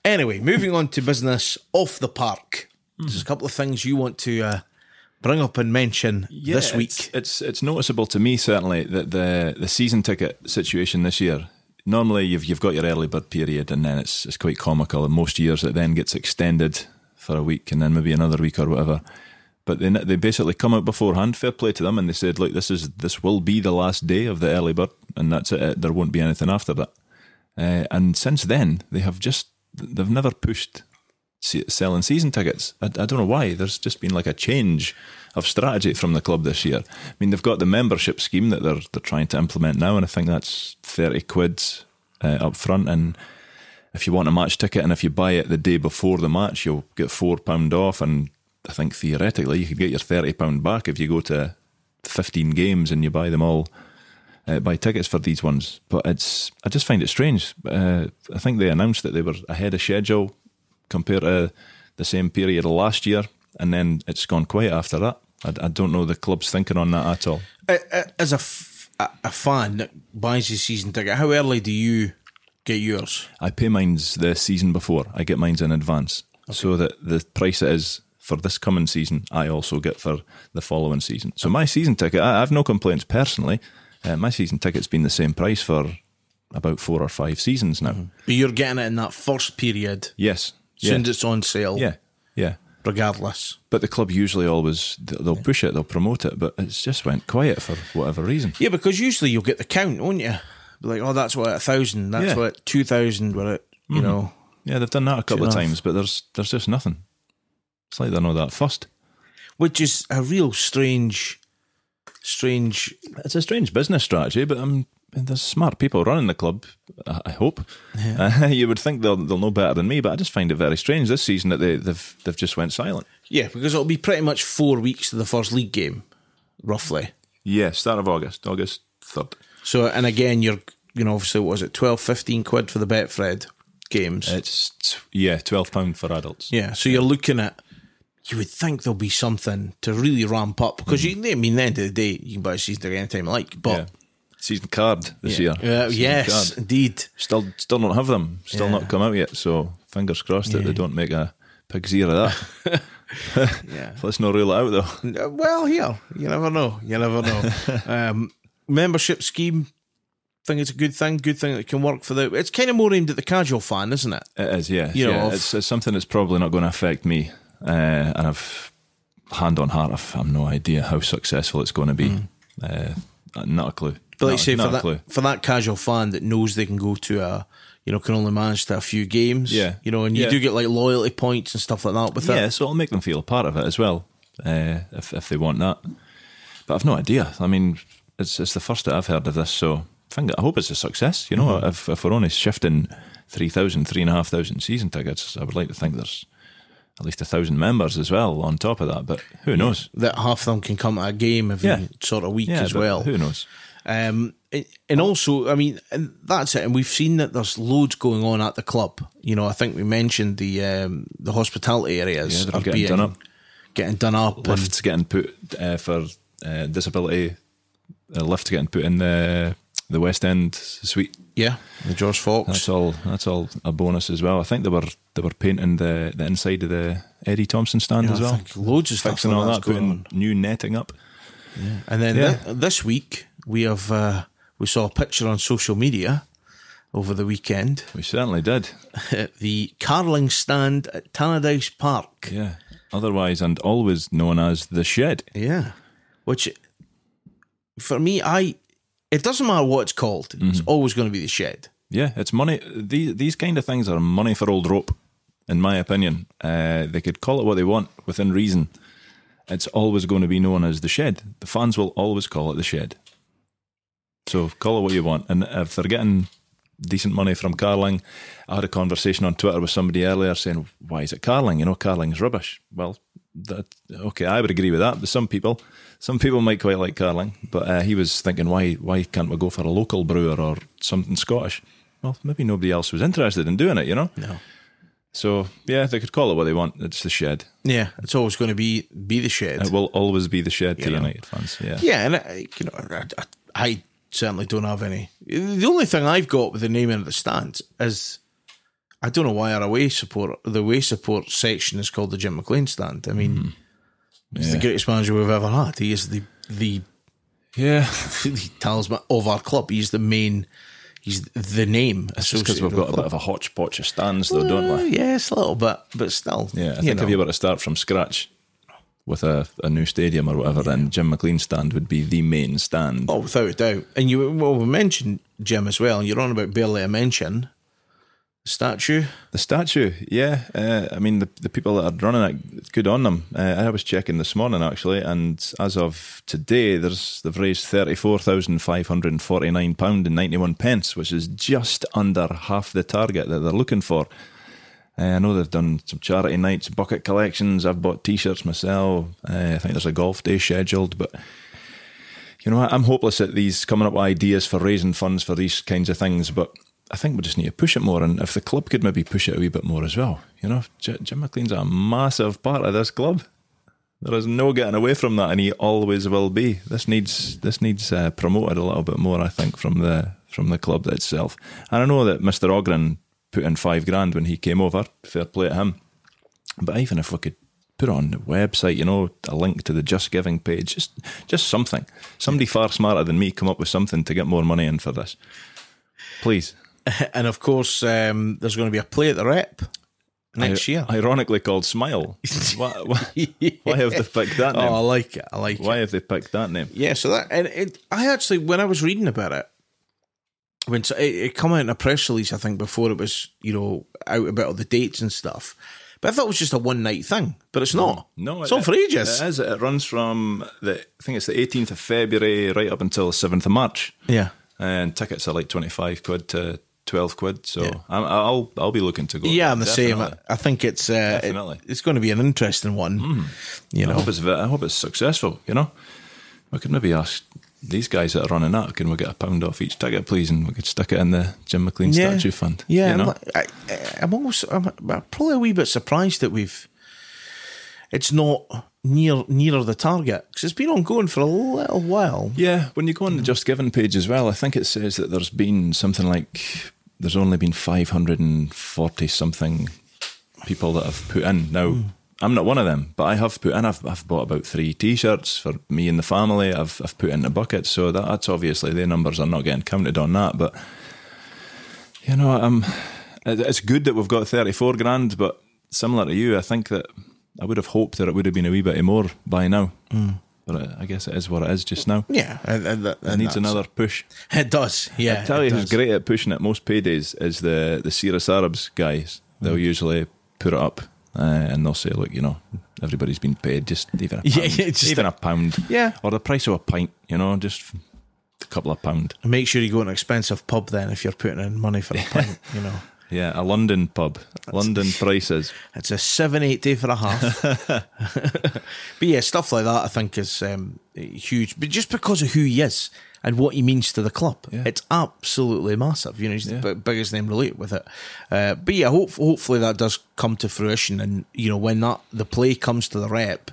Anyway, moving on to business off the park. There's a couple of things you want to uh, bring up and mention this week. It's, it's it's noticeable to me certainly that the the season ticket situation this year. Normally, you've you've got your early bird period, and then it's it's quite comical. And most years, it then gets extended for a week, and then maybe another week or whatever. But they they basically come out beforehand. Fair play to them, and they said, "Look, this is this will be the last day of the early bird, and that's it. There won't be anything after that." Uh, and since then, they have just they've never pushed selling season tickets. I, I don't know why. There's just been like a change of strategy from the club this year. I mean, they've got the membership scheme that they're they're trying to implement now, and I think that's thirty quid uh, up front. And if you want a match ticket, and if you buy it the day before the match, you'll get four pound off. And I think theoretically, you could get your thirty pound back if you go to fifteen games and you buy them all. Uh, buy tickets for these ones, but it's I just find it strange. Uh, I think they announced that they were ahead of schedule compared to the same period of last year, and then it's gone quiet after that. I, I don't know the club's thinking on that at all. As a, f- a- fan that buys a season ticket, how early do you get yours? I pay mine's the season before. I get mine's in advance, so that the price it is for this coming season, I also get for the following season. So my season ticket, I I have no complaints personally. Uh, my season ticket's been the same price for about four or five seasons now. But you're getting it in that first period, Yes, soon yeah, as it's on sale, yeah, yeah. regardless. But the club usually always they'll push it, they'll promote it, but it's just went quiet for whatever reason. Yeah, because usually you'll get the count, won't you? Be Like, oh, that's what a thousand, that's Yeah. Mm-hmm. what two thousand, what it, you know. Yeah, they've done that a couple of enough. times, but there's there's just nothing. It's like they're not that fussed. Which is a real strange, strange. It's a strange business strategy, but um, there's smart people running the club. I hope. Uh, you would think they'll they'll know better than me, but I just find it very strange this season that they they've they've just went silent. Yeah, because it'll be pretty much four weeks to the first league game, roughly. Yeah, start of August, August third. So, and again, you're, you know, obviously, what was it, 12, 15 quid for the Betfred games? It's t- yeah, twelve pound for adults. yeah, so you're looking at, you would think there'll be something to really ramp up because you, I mean, at the end of the day, you can buy a season ticket anytime you like, but. Yeah. Season card this Yeah. year. Uh, yes, card. indeed. Still, still don't have them. Still Yeah. not come out yet. So fingers crossed that they don't make a pig's ear of that. Yeah. Let's not rule it out though. Uh, Well, yeah, you never know. You never know. um, membership scheme, think it's a good thing. Good thing that can work for the. It's kind of more aimed at the casual fan, isn't it? It is, yeah. You yeah. it's, it's something that's probably not going to affect me. Uh, and I've, hand on heart, I've, I've no idea how successful it's going to be. Uh, not a clue. But like you say, for that clue. for that casual fan that knows they can go to a, you know, can only manage to a few games. Yeah. you know, and you Yeah. do get like loyalty points and stuff like that with Yeah, it. so it'll make them feel a part of it as well, uh, if, if they want that. But I've no idea. I mean, it's it's the first that I've heard of this, so I, I hope it's a success. You know, Mm-hmm. if, if we're only shifting 3,000, 3,500 season tickets, I would like to think there's at least a thousand members as well on top of that, but who knows? That half of them can come to a game every Yeah. sort of week Yeah, as well. Who knows? Um, and- also, I mean, that's it. And we've seen that there's loads going on at the club. You know, I think we mentioned the um, the hospitality areas Yeah, they're getting being done up. getting done up. and- lifts getting put uh, for uh, disability. A lift getting put in the the West End suite. yeah, the George Fox. That's all. That's all a bonus as well. I think they were they were painting the, the inside of the Eddie Thompson stand Yeah, as I well, think loads of stuff fixing all that's that, putting on. new netting up. Yeah. And then Yeah. thi- this week we have uh, we saw a picture on social media over the weekend. We certainly did. the carling stand at Tannadice Park. Yeah. Otherwise, and always known as the shed. Yeah, which for me, I it doesn't matter what it's called. It's Mm-hmm. always going to be the shed. Yeah, it's money. These these kind of things are money for old rope, in my opinion. Uh, they could call it what they want within reason. It's always going to be known as the shed. The fans will always call it the shed. So call it what you want. And if they're getting decent money from Carling, I had a conversation on Twitter with somebody earlier saying, "Why is it Carling? You know, Carling's rubbish." Well, that okay, I would agree with that. But some people, some people might quite like Carling. But uh, he was thinking, why why can't we go for a local brewer or something Scottish? Well, maybe nobody else was interested in doing it, you know. No. So yeah, they could call it what they want. It's the shed. Yeah, it's always going to be be the shed. It will always be the shed to know. United fans. Yeah. Yeah, and I, you know, I, I certainly don't have any. The only thing I've got with the naming of the stands is I don't know why our away support, the away support section is called the Jim McLean stand. I mean, he's the greatest manager we've ever had. He is the the, Yeah. the talisman of our club. He's the main. He's the name. It's just because we've got a bit of a hodgepodge of stands, though, don't Uh, we? yes, a little bit, but still. Yeah, I think know. if you were to start from scratch with a, a new stadium or whatever, then Jim McLean's stand would be the main stand. Oh, without a doubt. And you well, we mentioned Jim as well. and You're on about barely a mention. statue. The statue, yeah. Uh, I mean, the the people that are running it, good on them. Uh, I was checking this morning actually, and as of today, there's they've raised thirty four thousand five hundred and forty nine pound and ninety one pence, which is just under half the target that they're looking for. Uh, I know they've done some charity nights, bucket collections. I've bought T-shirts myself. Uh, I think there's a golf day scheduled, but you know, I'm hopeless at these coming up with ideas for raising funds for these kinds of things, but I think we just need to push it more. And if the club could maybe push it a wee bit more as well, you know, Jim McLean's a massive part of this club. There is no getting away from that, and he always will be. This needs this needs uh, promoted a little bit more, I think, from the from the club itself. And I know that Mister Ogren put in five grand when he came over. Fair play to him. But even if we could put on the website, you know, a link to the Just Giving page, just just something. Somebody far smarter than me come up with something to get more money in for this. Please. And of course, um, there's going to be a play at the rep next I- year. Ironically called Smile. why, why, why have they picked that name? Oh, I like it. I like it. why have they picked that name? Yeah, so that and it, I actually when I was reading about it, when it, it come out in a press release, I think before it was you know out about all the dates and stuff. But I thought it was just a one night thing, but it's not. No, it's on for ages. It is. It runs from the I think it's the 18th of February right up until the 7th of March, yeah, and tickets are like 25 quid to 12 quid. So Yeah. I'm, I'll I'll be looking to go. yeah, I'm the same. I think it's uh, it- Definitely. it's going to be an interesting one. You know, I hope it's I hope it's successful. You know, I could maybe ask these guys that are running that. Can we get a pound off each ticket, please, and we could stick it in the Jim McLean yeah, statue fund. Yeah, you I'm, know? I, I- I'm almost I'm, I'm probably a wee bit surprised that we've it's not near nearer the target because it's been ongoing for a little while. Yeah, when you go on the Just Giving page as well, I think it says that there's been something like there's only been 540 something people that have put in. Now, hmm. I'm not one of them, but I have put in. I've, I've bought about three T-shirts for me and the family. I've I've put in the bucket, so that, that's obviously the numbers are not getting counted on that. But you know, um, it- it's good that we've got 34 grand, but similar to you, I think that I would have hoped that it would have been a wee bit more by now. But I- I guess it is what it is just now. Yeah, and, and, that- It needs another push. It does. Yeah, I tell you, who's great at pushing it most paydays is the the Cirrus Arabs guys. They'll Mm. usually put it up uh, and they'll say, "Look, you know, everybody's been paid. Just even a pound, Yeah, yeah, just even a- pound, Yeah. or the price of a pint. You know, just a couple of pound. Make sure you go to an expensive pub then if you're putting in money for a pint. You know, Yeah, a London pub, London prices. it's a seven eighty for a half. but yeah, stuff like that I think is um, huge. But just because of who he is and what he means to the club, Yeah. it's absolutely massive. You know, he's Yeah. the b- biggest name related with it. Uh, but yeah, hope, hopefully that does come to fruition. And you know, when that the play comes to the rep,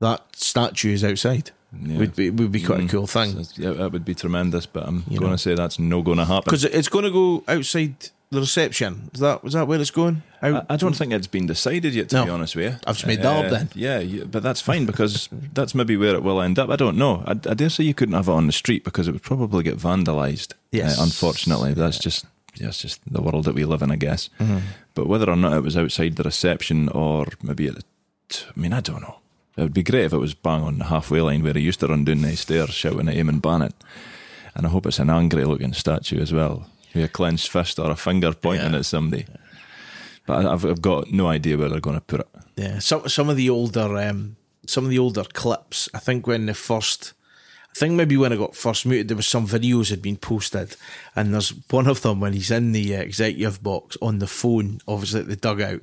that statue is outside. Yeah. Would be would be quite a cool thing. So, yeah, that would be tremendous. But I'm going to say that's no going to happen. Because it's going to go outside the reception. Is that is that where it's going? I I don't think it's been decided yet, to No. be honest with you. I've just made that up then. Yeah, yeah, but that's fine because that's maybe where it will end up. I don't know. I, I dare say you couldn't have it on the street because it would probably get vandalised. Yes. uh, unfortunately, that's just that's just the world that we live in, I guess. Mm-hmm. But whether or not it was outside the reception or maybe at the, t- I mean, I don't know. It would be great if it was bang on the halfway line where he used to run down the stairs shouting at Eamon Bannon. And I hope it's an angry looking statue as well, with a clenched fist or a finger pointing Yeah. at somebody. But I- I've, I've got no idea where they're going to put it. Yeah, some some of the older um, some of the older clips. I think when the first, I think maybe when it got first muted, there was some videos had been posted, and there's one of them when he's in the uh, executive box on the phone, obviously at the dugout,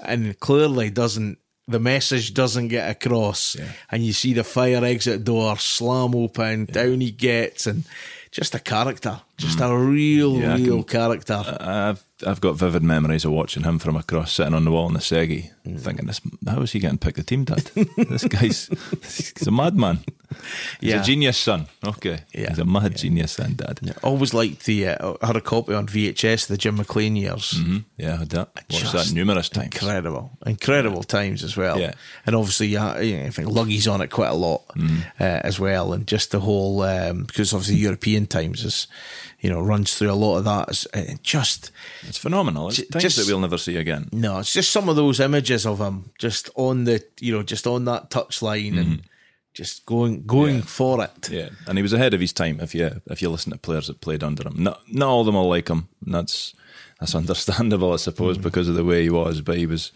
and clearly doesn't. The message doesn't get across, and you see the fire exit door slam open. Down he gets, and just a character, just a real, Yeah, real can- character. I've I've got vivid memories of watching him from across, sitting on the wall in the Segi, thinking, "This how is he getting picked the team, Dad? this guy's he's a madman. He's Yeah. a genius son. Okay, Yeah. he's a mad genius son, Dad. Yeah, Always liked the. Uh, I had a copy on VHS, of the Jim McLean years. yeah I had that. Watched that numerous times. Incredible, incredible times as well. Yeah. and obviously, yeah, you know, I think Luggy's on it quite a lot Mm-hmm. uh, as well, and just the whole um, because obviously European times is, you know, runs through a lot of that. It's, uh, just It's phenomenal. It's J- times just- that we'll never see again. no, it's just some of those images of him just on the, you know, just on that touchline Mm-hmm. and just going going for it. Yeah, and he was ahead of his time. If you if you listen to players that played under him, not not all of them will like him. That's that's understandable, I suppose, Mm. because of the way he was. But he was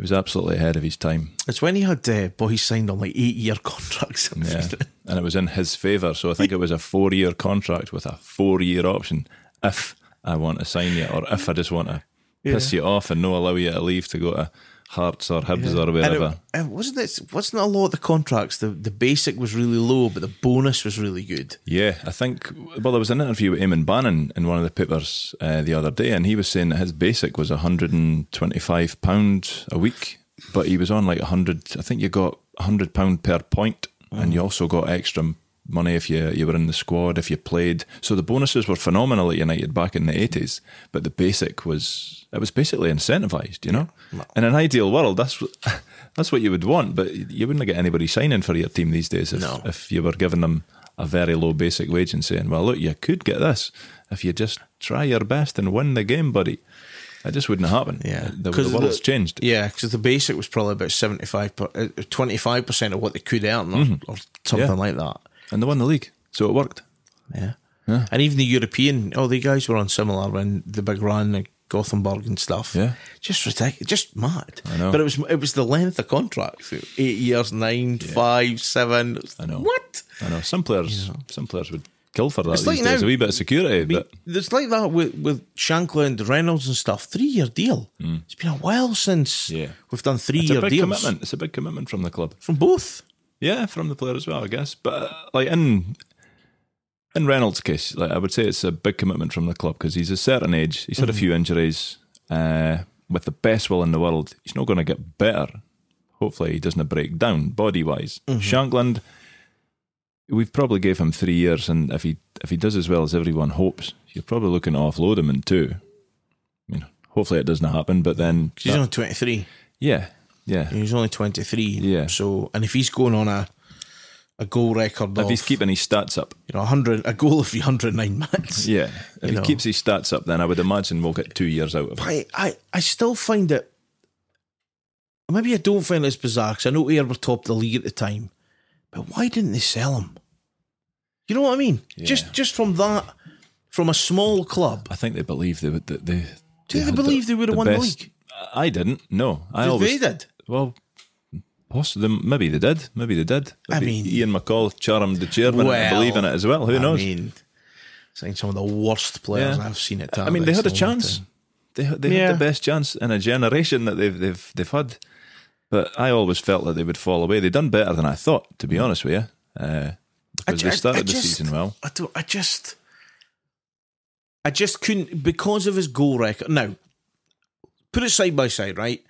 he was absolutely ahead of his time. It's when he had uh, boys signed on like eight year contracts. and Yeah, and it was in his favour. So I think it was a four year contract with a four year option. If I want to sign you, or if I just want to piss you off and no allow you to leave to go to Hearts or Hibs or And wherever. it, and wasn't it? Wasn't a lot of the contracts the the basic was really low, but the bonus was really good. Yeah, I think. Well, there was an interview with Eamon Bannon in one of the papers uh, the other day, and he was saying that his basic was 125 pound a week, but he was on like 100. I think you got 100 pound per point, and you also got extra money if you you were in the squad if you played. So the bonuses were phenomenal at United back in the 80s, but the basic was it was basically incentivized. You know, in an ideal world, that's. what- That's what you would want, but you wouldn't get anybody signing for your team these days if, No. if you were giving them a very low basic wage and saying, well, look, you could get this if you just try your best and win the game, buddy. That just wouldn't happen. Yeah, The, the world's the- changed. Yeah, because the basic was probably about 75 uh, 25 percent of what they could earn, or, mm-hmm. or something Yeah. like that. And they won the league, so it worked. Yeah. And even the European, oh, the guys were on similar when the big run, like Gothenburg and stuff. Yeah. Just ridiculous, just mad. I know. But it was it was the length of contracts eight years, nine, five, seven. I know. What? I know some players, some players would kill for that It's these like days. now- a wee bit of security, but It's like that with, with Shankland and Reynolds and stuff. Three year deal. Mm. It's been a while since. Yeah. we've done three it's a year big deals commitment. It's a big commitment from the club. from both. Yeah, from the player as well, I guess. But uh, like in in Reynolds' case, like I would say it's a big commitment from the club because he's a certain age. He's had a few injuries. Uh, with the best will in the world, he's not going to get better. Hopefully, he doesn't break down body wise. Shankland, we've probably gave him three years, and if he if he does as well as everyone hopes, you're probably looking to offload him in two. I mean, hopefully it doesn't happen, but then He's that- only 23. yeah, yeah. He's only 23. Yeah. So, and if he's going on a a goal record If of, he's keeping his stats up, you know, 100, a goal of 109 minutes. Yeah, if he know. keeps his stats up, then I would imagine we'll get two years out of him. I, I, I still find it. Maybe I don't find it as bizarre because I know Ayr were top of the league at the time, but why didn't they sell him? You know what I mean? Just just from that, from a small club. I think they believe they would. That they Do they had believe they would have won the league? I didn't. No, I They always did. Well, possibly maybe they did. Maybe they did. I mean- Ian McCall charmed the chairman Well, and believe in it as well. Who knows? I mean, signed some of the worst players Yeah. I've seen at times. I mean, they had a chance. They they Yeah. had the best chance in a generation that they've they've they've had. But I always felt that they would fall away. They'd done better than I thought, to be honest with you. Uh, because. I they started I the just- season well. I don't. I just. I just couldn't because of his goal record. Now, put it side by side, right?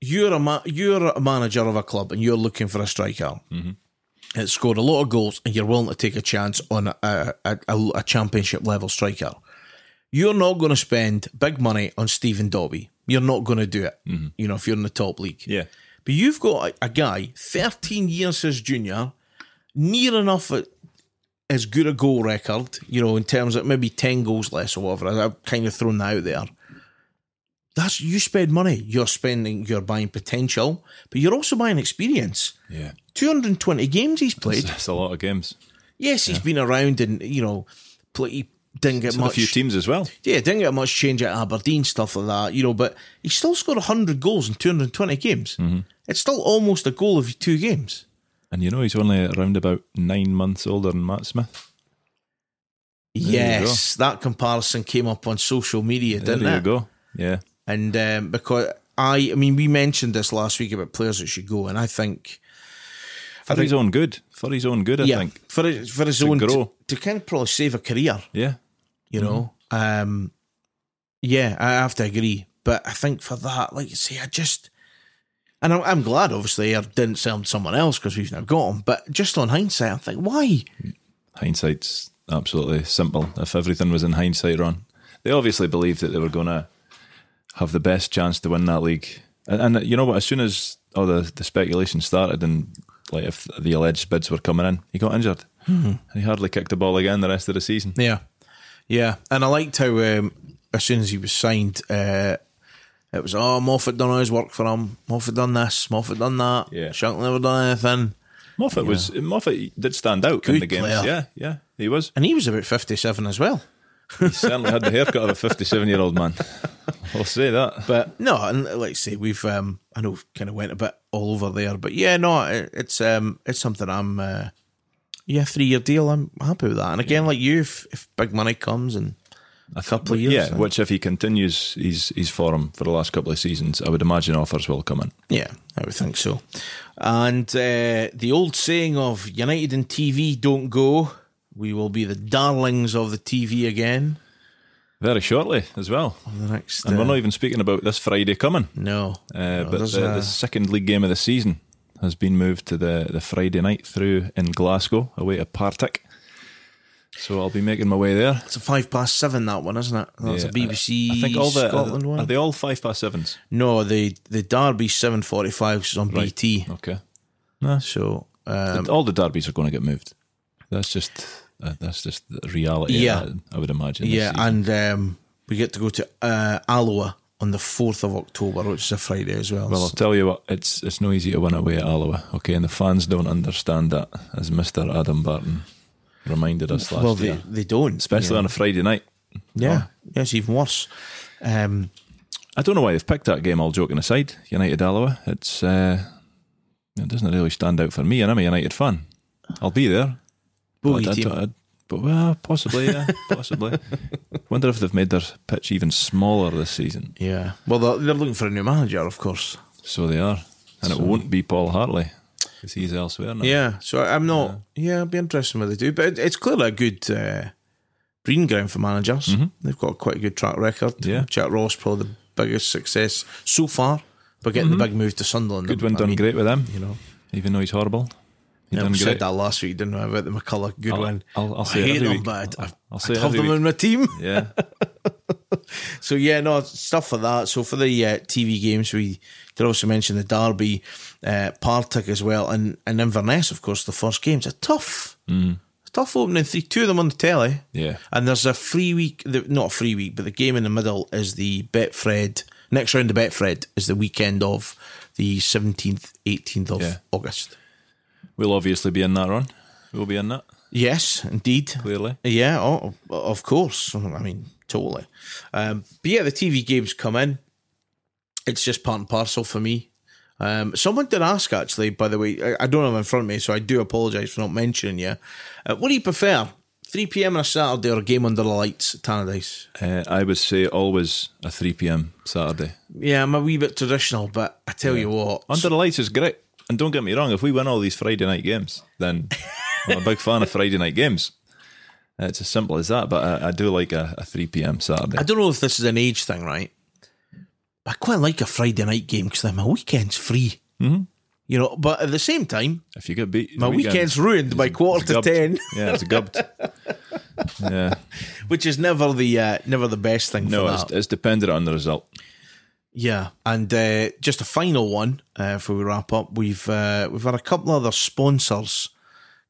You're a ma- you're a manager of a club and you're looking for a striker. Mm-hmm. It scored a lot of goals, and you're willing to take a chance on a a, a, a championship level striker. You're not going to spend big money on Stephen Dobbie. You're not going to do it. Mm-hmm. You know, if you're in the top league. Yeah. But you've got a, a guy, 13 years his junior, near enough at as good a goal record, you know, in terms of maybe 10 goals less or whatever. I've kind of thrown that out there. That's you spend money. You're spending, you're buying potential, but you're also buying experience. Yeah. 220 games he's played. That's a lot of games. Yes, he's been around and, you know, play, he didn't get He's had a few teams as well. Yeah, didn't get much change at Aberdeen, stuff like that, you know, but he still scored 100 goals in 220 games. Mm-hmm. It's still almost a goal of two games. And you know he's only around about nine months older than Matt Smith. you yes, that comparison came up on social media, There didn't you it? go. Yeah. And um, because I, I mean, we mentioned this last week about players that should go, and I think, For his own good. For his own good, I yeah, think. for his, for his To own grow. to, to kind of probably save a career, Yeah. you know. Um, yeah, I have to agree, but I think for that, like you say, I just. And I'm, I'm glad, obviously, I didn't sell him to someone else because we've now got him. But just on hindsight, I'm thinking, why? Hindsight's absolutely simple. If everything was in hindsight, Ron, they obviously believed that they were going to have the best chance to win that league. And, and you know what? As soon as all the, the speculation started and like if the alleged bids were coming in, he got injured. and He hardly kicked the ball again the rest of the season. Yeah, yeah, and I liked how um, as soon as he was signed, uh, it was oh Moffat done all his work for him. Moffat done this. Moffat done that. Yeah. Shankland never done anything. Moffat was Moffat did stand out in the games. player. Yeah, yeah, he was. And he was about 57 as well. He certainly had the haircut of a fifty-seven-year-old man. I'll say that. But no, and like I say, we've um, I know kind of went a bit all over there, but yeah, no, it, it's um, it's something I'm uh, yeah, three year deal. I'm happy with that. And again, like you, if, if big money comes and a couple of years, yeah, then- which if he continues his his form for the last couple of seasons, I would imagine offers will come in. yeah, I would think so. And uh, the old saying of United and TV don't go. We will be the darlings of the TV again. Very shortly as well. The next, And we're uh, not even speaking about this Friday coming. no, Uh, No, but the, a- the second league game of the season has been moved to the, the Friday night through in Glasgow, away to Partick. So I'll be making my way there. it's a five past seven. That one, isn't it? That's Yeah, a BBC. I think all the Scotland are, one. are they all five past sevens? No, the the Derby seven forty five is on BT. Okay. So um, all the derbies are going to get moved. That's just uh, that's just the reality. Yeah. that, I would imagine. yeah, and um, we get to go to uh, Alloa on the fourth of October, which is a Friday as well. Well, I'll tell you what, it's it's no easy to win away at Alloa, okay? And the fans don't understand that, as Mr. Adam Barton reminded us last year. well, they, year. they don't, Especially yeah. on a Friday night. yeah, yeah, it's even worse. Um, I don't know why they've picked that game, all joking aside. United Alloa. It's uh, it doesn't really stand out for me, and I'm a United fan. I'll be there. Bogey but team. I- but well, possibly, yeah, possibly. Wonder if they've made their pitch even smaller this season. yeah, well, they're, they're looking for a new manager, of course. So they are, and it won't be Paul Hartley because he's elsewhere now. Yeah, so I'm not. Yeah, it'll be interesting what they do, but it, it's clearly a good uh, breeding ground for managers. They've got quite a good track record. Mm-hmm. Yeah. Jack Ross probably the biggest success so far, but getting the big move to Sunderland. Goodwin I done mean, great with them, You know, even though he's horrible. He yeah, done said great. that last week, didn't we, about the McCullough Goodwin? I'll- I'll I say it hate week. but I, I'll- I'll I it have them week. in my team. Yeah, So yeah, no stuff for that. So for the uh, TV games, we did also mention the Derby, uh, Partick as well, and and Inverness, of course, the first games. A tough, tough opening. Three, two of them on the telly. Mm. yeah. And there's a free week, the, not a free week, but the game in the middle is the Betfred. Next round of Betfred is the weekend of the 17th, 18th of Yeah. August. We'll obviously be in that run. We'll be in that Yes, indeed. clearly. Yeah, oh, of course. I mean, totally. Um, but yeah, the TV games come in. It's just part and parcel for me. Um, someone did ask, actually, by the way, I, I don't have in front of me, so I do apologise for not mentioning you. Uh, what do you prefer? 3 pm on a Saturday or a game under the lights at Tannadice? Uh, I would say always a three pm Saturday. Yeah, I'm a wee bit traditional, but I tell you what, Under the lights is great. And don't get me wrong, if we win all these Friday night games, then I'm a big fan of Friday night games. It's as simple as that. But I, I do like a, a 3 p.m. Saturday. I don't know if this is an age thing, right? I quite like a Friday night game because then my weekend's free. Mm-hmm. You know, but at the same time, If you get beat, my weekend's ruined by quarter to gubbed. ten, Yeah, it's gubbed. yeah, which is never the uh, never the best thing no, for it's, it's dependent on the result. Yeah, and uh, just a final one uh, before we wrap up. We've uh, we've had a couple of other sponsors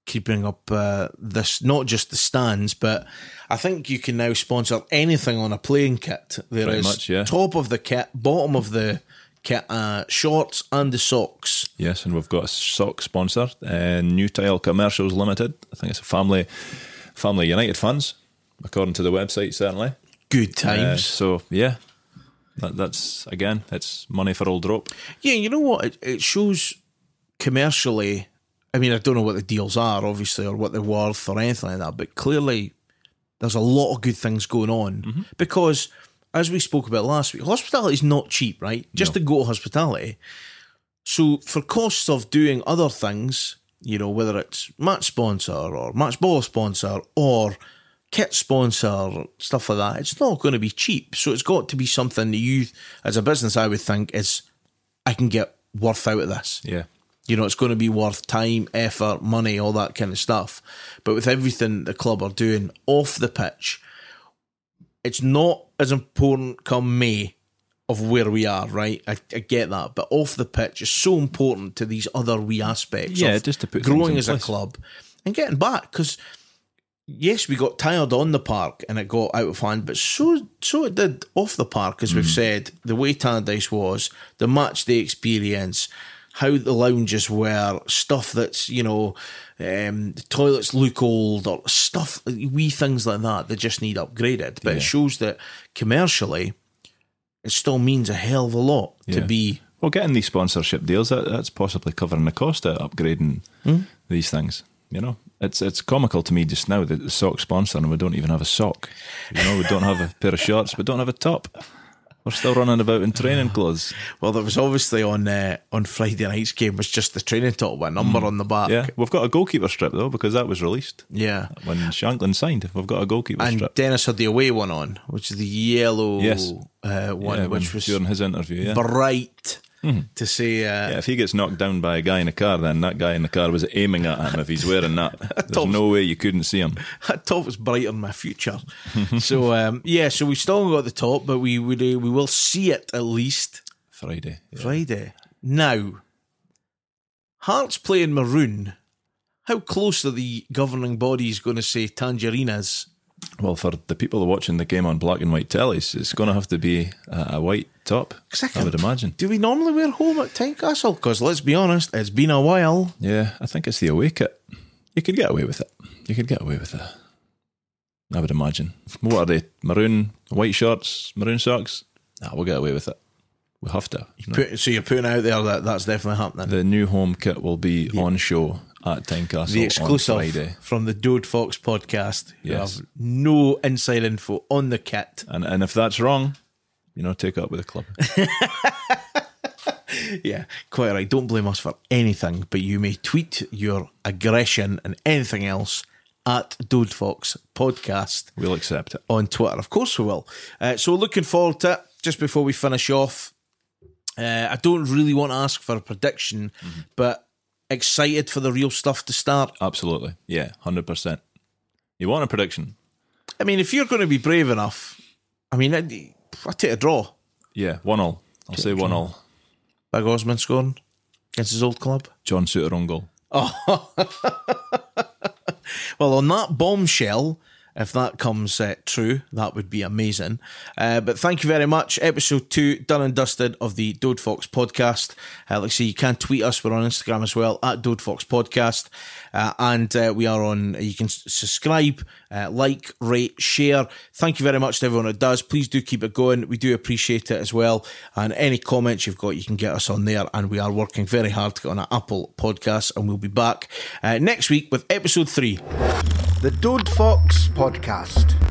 keeping up uh, this, not just the stands, but I think you can now sponsor anything on a playing kit. There is Pretty much, yeah. top of the kit, bottom of the kit, uh, shorts and the socks. Yes, and we've got a sock sponsor, uh, New Tile Commercials Limited. I think it's a family, family United funds, according to the website. Certainly. Good Uh, times. so yeah, that, that's again, it's money for old rope. Yeah, you know what? It, it shows commercially. I mean, I don't know what the deals are, obviously, or what they're worth or anything like that, but clearly there's a lot of good things going on mm-hmm. because, as we spoke about last week, hospitality is not cheap, right? Just to go to hospitality. So, for costs of doing other things, you know, whether it's match sponsor or match ball sponsor or kit sponsor, stuff like that, it's not going to be cheap. So, it's got to be something that you, as a business, I would think is I can get worth out of this. Yeah, You know, it's going to be worth time, effort, money, all that kind of stuff. But with everything the club are doing off the pitch, it's not as important come May of where we are, right? I, I get that. But off the pitch is so important to these other wee aspects Yeah, of just to put growing in as a club and getting back. Because, yes, we got tired on the park and it got out of hand, but so so it did off the park, as we've Mm. said. The way Tannadice was, the match day experience, how the lounges were, stuff that's you know, um, the toilets look old or stuff, wee things like that that just need upgraded. But Yeah. it shows that commercially, it still means a hell of a lot to be. Well, getting these sponsorship deals, that, that's possibly covering the cost of upgrading Hmm? these things. You know, it's it's comical to me just now that the sock sponsor and we don't even have a sock. You know, we don't have a pair of shorts, we don't have a top. We're still running about in training clothes. Well, there was obviously on uh, on Friday night's game was just the training top with a number on the back. Yeah, we've got a goalkeeper strip though because that was released Yeah. when Shankland signed. We've got a goalkeeper And strip. Deniz had the away one on, which is the yellow Yes. uh, one, yeah, which was during his interview. Yeah. bright to say. Uh, Yeah, if he gets knocked down by a guy in a car, then that guy in the car was aiming at him if he's wearing that. There's Tom- no way you couldn't see him. That top was brighter in my future. so um, yeah, so we still got the top, but we would uh, we will see it at least Friday. Yeah. Friday. Now, Hearts playing maroon. How close are the governing bodies going to say Tangerine is? Well, for the people watching the game on black and white tellies, it's going to have to be a, a white top, I would imagine. Do we normally wear home at Tynecastle? Because let's be honest, it's been a while. Yeah, I think it's the away kit. You could get away with it. You could get away with it. I would imagine. What are they? Maroon, white shorts, maroon socks? Nah, we'll get away with it. We have to. No. Put, so you're putting out there that that's definitely happening. The new home kit will be on show at Tynecastle the exclusive on Friday. from the Dode Fox podcast. You Yes. have no inside info on the kit. And and if that's wrong, you know, take it up with the club. Yeah, quite right. Don't blame us for anything, but you may tweet your aggression and anything else at Dode Fox podcast We'll accept it. on Twitter. Of course, we will. Uh, so, looking forward to it. Just before we finish off, uh, I don't really want to ask for a prediction, but excited for the real stuff to start. Absolutely. Yeah, 100%. You want a prediction? I mean, if you're going to be brave enough, I mean, I, I take a draw. Yeah, 1 all. I'll say 1 all. Big Osman scoring against his old club. John Souttar on goal. Oh. Well, on that bombshell, if that comes uh, true, that would be amazing. Uh, but thank you very much. Episode two, done and dusted of the Dode Fox podcast. Uh, like I say, you can tweet us. We're on Instagram as well at Dode Fox podcast. Uh, and uh, we are on, you can subscribe, uh, like, rate, share. Thank you very much to everyone that does. Please do keep it going. We do appreciate it as well. And any comments you've got, you can get us on there. And we are working very hard to get on an Apple podcast. And we'll be back next week with episode three. The Dode Fox podcast.